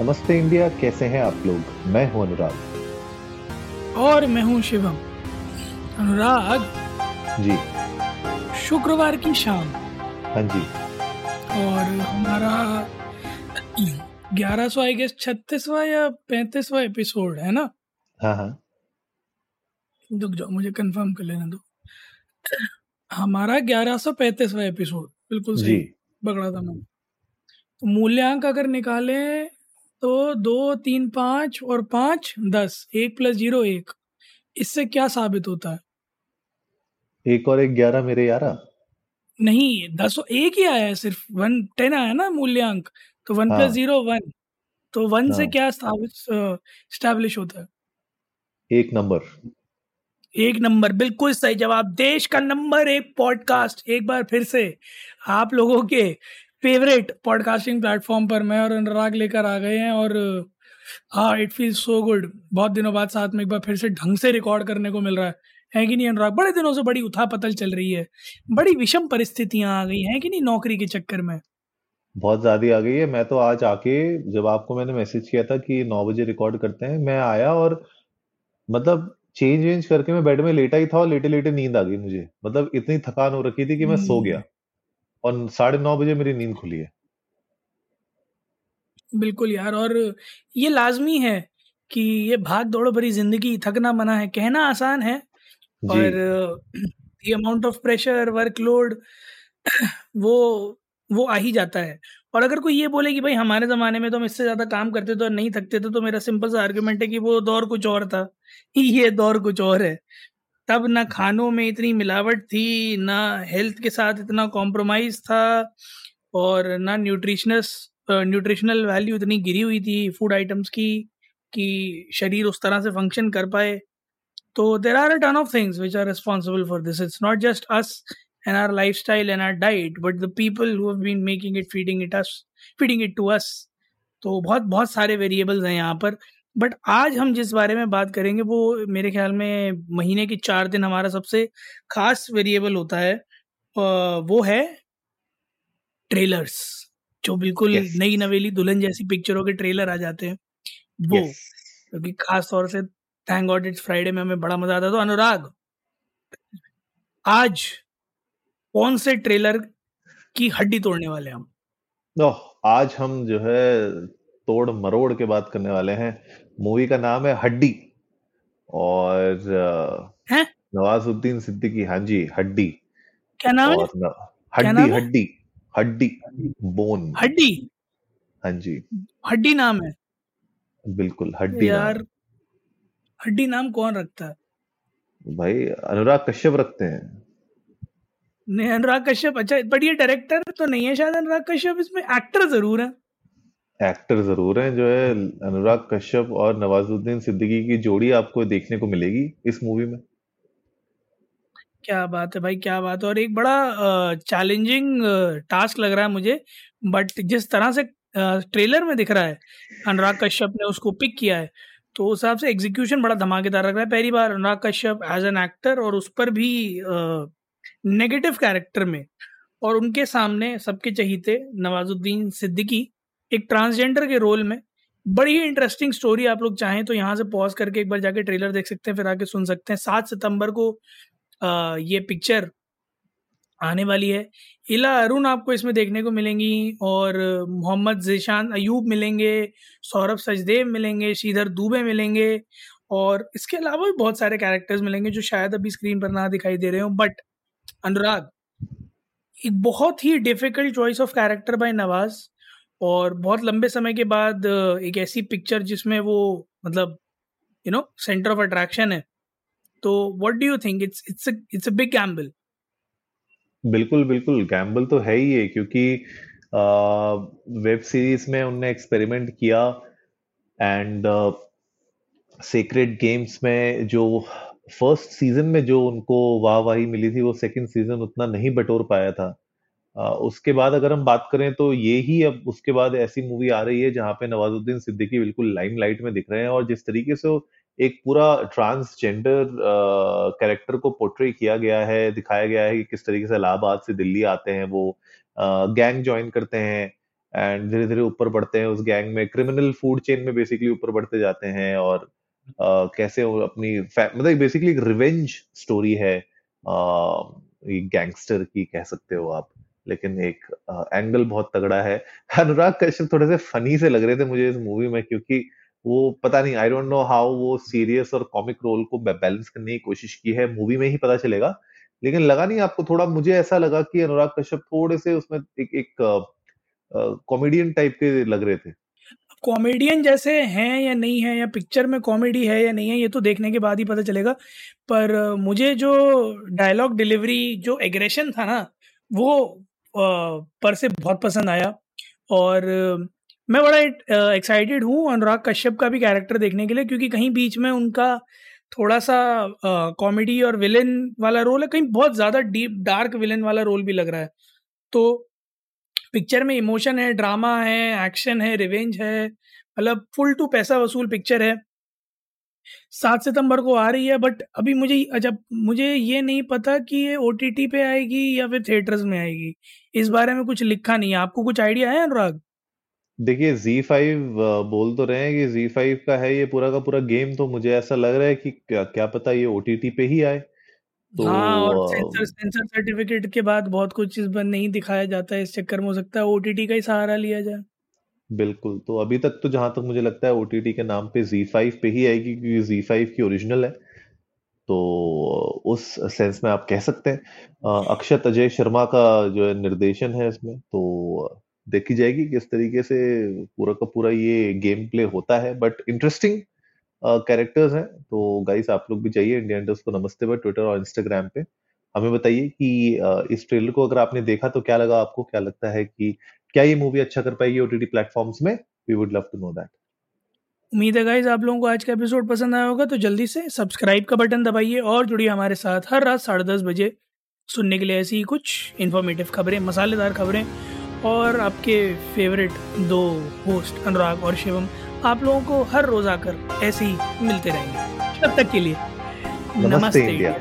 नमस्ते इंडिया कैसे हैं आप लोग? मैं हूँ अनुराग। और मैं हूँ शिवम। अनुराग जी। शुक्रवार की शाम। हाँ जी। और हमारा ग्यारह सौ आई गेस छत्तीसवा या पैंतीसवा एपिसोड है ना? हाँ हाँ। रुक जाओ मुझे कंफर्म कर लेना दो। हमारा ग्यारह सौ पैंतीसवा एपिसोड बिल्कुल सही। पकड़ा था मैंने। तो मूल्यांक अगर निकाले तो दो तीन पाँच और पाँच दस। एक प्लस ज़ीरो एक। इससे क्या साबित होता है? एक और एक ग्यारह मेरे यारा नहीं दस एक ही आया है सिर्फ़। वन टेन आया ना मूल्यांक। तो वन हाँ। Plus zero one. तो वन से हाँ। क्या स्टैब्लिश होता है? एक नंबर। एक नंबर। बिल्कुल सही जवाब। देश का नंबर एक पॉडकास्ट। एक बार फिर से आप लोगों के फेवरेट पॉडकास्टिंग प्लेटफॉर्म पर मैं और अनुराग लेकर आ गए हैं और हाँ इट फील सो गुड बहुत दिनों बाद साथ में एक बार फिर से ढंग से रिकॉर्ड करने को मिल रहा है। है कि नहीं अनुराग? बड़े दिनों से बड़ी उथा पतल चल रही है। बड़ी विषम परिस्थितियाँ आ गई हैं कि नहीं नौकरी के चक्कर में? बहुत ज़्यादा आ गई है। मैं तो आज आके जब आपको मैंने मैसेज किया था कि नौ बजे रिकॉर्ड करते हैं मैं आया और मतलब चेंज वेंज करके मैं बेड में लेटा ही था और लेटे लेटे नींद आ गई मुझे। मतलब इतनी थकान हो रखी थी कि मैं सो गया। हम्म, और साढ़े नौ बजे मेरी नींद खुली है। बिल्कुल यार और ये लाजमी है कि ये भाग दौड़ भरी ज़िंदगी थकना मना है कहना आसान है पर the amount of pressure workload वो वो आ ही जाता है। और अगर कोई ये बोले कि भाई हमारे ज़माने में तो हम इससे ज़्यादा काम करते थे और नहीं थकते थे तो मेरा सिंपल सा आर्गुमेंट है कि वो दौर कुछ और था। ये दौर कुछ और है। तब ना खानों में इतनी मिलावट थी, ना हेल्थ के साथ इतना कॉम्प्रोमाइज था और ना न्यूट्रिशनस न्यूट्रिशनल वैल्यू इतनी गिरी हुई थी फ़ूड आइटम्स की, कि शरीर उस तरह से फ़ंक्शन कर पाए। तो there are a ton of things which are responsible for this it's not just us and our lifestyle and our diet but the people who making it feeding it us feeding it to us तो बहुत बहुत सारे variables हैं यहाँ पर। But आज हम जिस बारे में बात करेंगे वो मेरे ख्याल में महीने के चार दिन हमारा सबसे खास वेरिएबल होता है वो है ट्रेलर्स जो बिल्कुल यस नई नवेली दुल्हन जैसी पिक्चरों के ट्रेलर आ जाते हैं। वो क्योंकि खास तौर से थैंक गॉड इट्स फ्राइडे में हमें बड़ा मज़ा आता तो अनुराग आज कौन से ट्रेलर की हड्डी तोड़ने वाले हम? ओह आज हम जो है तोड़ मरोड़ के बात करने वाले हैं। मूवी का नाम है हड्डी। और नवाजुद्दीन सिद्दीकी हाँ जी हड्डी। क्या नाम और न, हड्डी नाम हड्डी हड्डी बोन। हड्डी? हाँ जी। हड्डी नाम है? बिल्कुल हड्डी यार हड्डी नाम कौन रखता है? भाई अनुराग कश्यप रखते हैं। नहीं अनुराग कश्यप अच्छा बट ये डायरेक्टर तो नहीं है शायद अनुराग कश्यप इसमें एक्टर ज़रूर है। एक्टर ज़रूर हैं, जो है अनुराग कश्यप और नवाजुद्दीन सिद्दीकी की जोड़ी आपको देखने को मिलेगी इस मूवी में। क्या बात है भाई, क्या बात है। और एक बड़ा चैलेंजिंग टास्क लग रहा है मुझे बट जिस तरह से ट्रेलर में दिख रहा है, अनुराग कश्यप ने उसको पिक किया है तो उस हिसाब से एग्जीक्यूशन बड़ा धमाकेदार लग रहा है। पहली बार Anurag Kashyap as an actor और उस पर भी नेगेटिव कैरेक्टर में, और उनके सामने सबके चहीते नवाजुद्दीन सिद्दीकी एक ट्रांसजेंडर के रोल में बड़ी ही इंटरेस्टिंग स्टोरी आप लोग चाहें तो यहाँ से पॉज करके एक बार जाके ट्रेलर देख सकते हैं फिर आके सुन सकते हैं। सात सितंबर को अ, ये पिक्चर आने वाली है। इला अरुण आपको इसमें देखने को मिलेंगी और मोहम्मद जीशान अयूब मिलेंगे सौरभ सचदेव मिलेंगे श्रीधर दुबे मिलेंगे और इसके अलावा भी बहुत सारे कैरेक्टर्स मिलेंगे जो शायद अभी स्क्रीन पर ना दिखाई दे रहे हो बट अनुराग एक बहुत ही difficult choice of character by Nawaz और बहुत लंबे समय के बाद एक ऐसी पिक्चर जिसमें वो मतलब you know centre of attraction है। तो what do you think it's it's it's a big gamble बिल्कुल बिल्कुल। गैम्बल तो है ही है क्योंकि वेब सीरीज़ में उनने एक्सपेरिमेंट किया एंड सीक्रेट गेम्स में जो फ़र्स्ट सीज़न में जो उनको वाहवाही मिली थी, वो सेकंड सीज़न उतना नहीं बटोर पाया था। उसके बाद अगर हम बात करें तो ये ही अब उसके बाद ऐसी मूवी आ रही है जहाँ पे नवाजुद्दीन सिद्दीकी बिल्कुल लाइमलाइट में दिख रहे हैं और जिस तरीके से एक पूरा ट्रांसजेंडर कैरेक्टर को पोर्ट्रे किया गया है दिखाया गया है कि किस तरीके से इलाहाबाद से दिल्ली आते हैं वो गैंग ज्वाइन करते हैं एंड धीरे धीरे ऊपर बढ़ते हैं उस गैंग में क्रिमिनल फ़ूड चेन में बेसिकली ऊपर बढ़ते जाते हैं और uh, कैसे वो अपनी मतलब बेसिकली एक रिवेंज स्टोरी है गैंगस्टर की कह सकते हो आप। लेकिन एक एंगल uh, बहुत तगड़ा है। अनुराग कश्यप थोड़े से फनी से लग रहे थे मुझे इस मूवी में क्योंकि वो पता नहीं आई डोंट नो हाउ वो सीरियस और कॉमिक रोल को बैलेंस करने की कोशिश की है। मूवी में ही पता चलेगा। लेकिन लगा नहीं आपको थोड़ा मुझे ऐसा लगा कि अनुराग कश्यप थोड़े से उसमें एक एक कॉमेडियन टाइप के लग रहे थे। कॉमेडियन जैसे हैं या नहीं है या पिक्चर में कॉमेडी है या नहीं है ये तो देखने के बाद ही पता चलेगा। पर मुझे जो डायलॉग डिलीवरी जो एग्रेशन था ना वो पर से बहुत पसंद आया। और मैं बड़ा एक्साइटेड हूँ अनुराग कश्यप का भी कैरेक्टर देखने के लिए, क्योंकि कहीं बीच में उनका थोड़ा सा कॉमेडी और विलेन वाला रोल है, कहीं बहुत ज़्यादा डीप डार्क विलेन वाला रोल भी लग रहा है। तो पिक्चर में इमोशन है ड्रामा है एक्शन है रिवेंज है मतलब फुल टू पैसा वसूल पिक्चर है। सात सितंबर को आ रही है बट अभी मुझे जब मुझे ये नहीं पता कि ये ओ पे आएगी या फिर थिएटर्स में आएगी। इस बारे में कुछ लिखा नहीं है। आपको कुछ आइडिया है अनुराग? देखिए जी फाइव बोल तो रहे हैं कि जी फाइव का है ये पूरा का पूरा गेम तो मुझे ऐसा लग रहा है कि क्या क्या पता ये ओटीटी पे ही आए। तो हाँ और सेंसर सेंसर सर्टिफिकेट के बाद बहुत कुछ चीज़ नहीं दिखाया जाता है। इस चक्कर में हो सकता है ओटीटी का ही सहारा लिया जाए। बिल्कुल। तो अभी तक तो जहाँ तक मुझे लगता है ओटीटी के नाम पे जी फाइव पे ही आएगी, क्योंकि जी फाइव की ओरिजिनल है। तो उस सेंस में आप कह सकते हैं। अक्षत अजय शर्मा का जो है निर्देशन है इसमें तो देखी जाएगी किस तरीके से पूरा का पूरा ये गेम प्ले होता है। बट इंटरेस्टिंग कैरेक्टर्स हैं। तो गाइस आप लोग भी जाइए इंडियन डस्ट को नमस्ते। पर ट्विटर और इंस्टाग्राम पे। हमें बताइए कि इस ट्रेलर को अगर आपने देखा तो क्या लगा आपको? क्या लगता है कि क्या ये मूवी अच्छा कर पाएगी ओटीटी प्लेटफॉर्म्स में? We would love to know that उम्मीद है गाइज़ आप लोगों को आज का एपिसोड पसंद आया होगा तो जल्दी से सब्सक्राइब का बटन दबाइए और जुड़िए हमारे साथ हर रात साढ़े दस बजे सुनने के लिए ऐसी ही कुछ इन्फॉर्मेटिव खबरें मसालेदार खबरें और आपके फेवरेट दो होस्ट अनुराग और शिवम आप लोगों को हर रोज आकर ऐसे ही मिलते रहेंगे। तब तक के लिए नमस्ते, नमस्ते इंडिया।